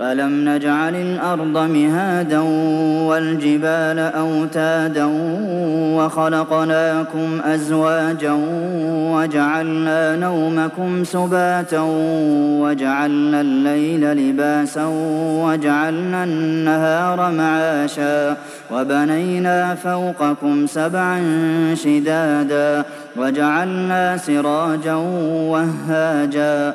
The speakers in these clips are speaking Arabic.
ألم نجعل الأرض مهادا والجبال أوتادا وخلقناكم أزواجا وجعلنا نومكم سباتا وجعلنا الليل لباسا وجعلنا النهار معاشا وبنينا فوقكم سبعا شدادا وجعلنا سراجا وهاجا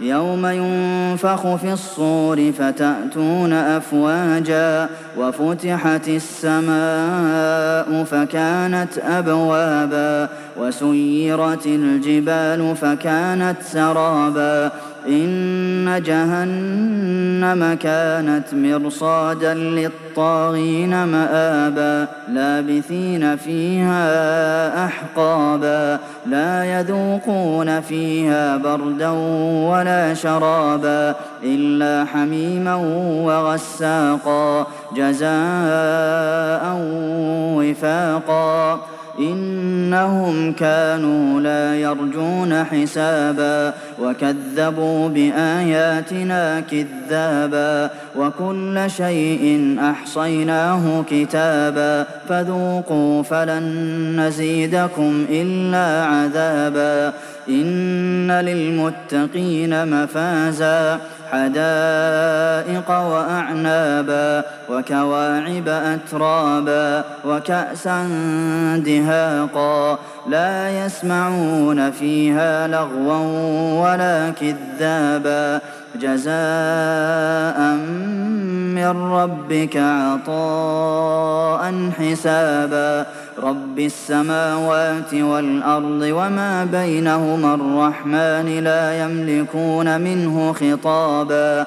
يوم ينفخ في الصور فتأتون أفواجا وفتحت السماء فكانت أبوابا وسيرت الجبال فكانت سرابا إن جهنم كانت مرصادا للطاغين مآبا لابثين فيها أحقابا لا يذوقون فيها بردا ولا شرابا إلا حميما وغساقا جزاء وفاقا. إنهم كانوا لا يرجون حسابا. وكذبوا بآياتنا كذابا وكل شيء أحصيناه كتابا فذوقوا فلن نزيدكم إلا عذابا إن للمتقين مفازا حدائق وأعنابا وكواعب أترابا وكأسا دهاقا لا يسمعون فيها لغوا ولا كذابا. جزاء من ربك عطاء حسابا. رب السماوات والأرض وما بينهما الرحمن لا يملكون منه خطابا.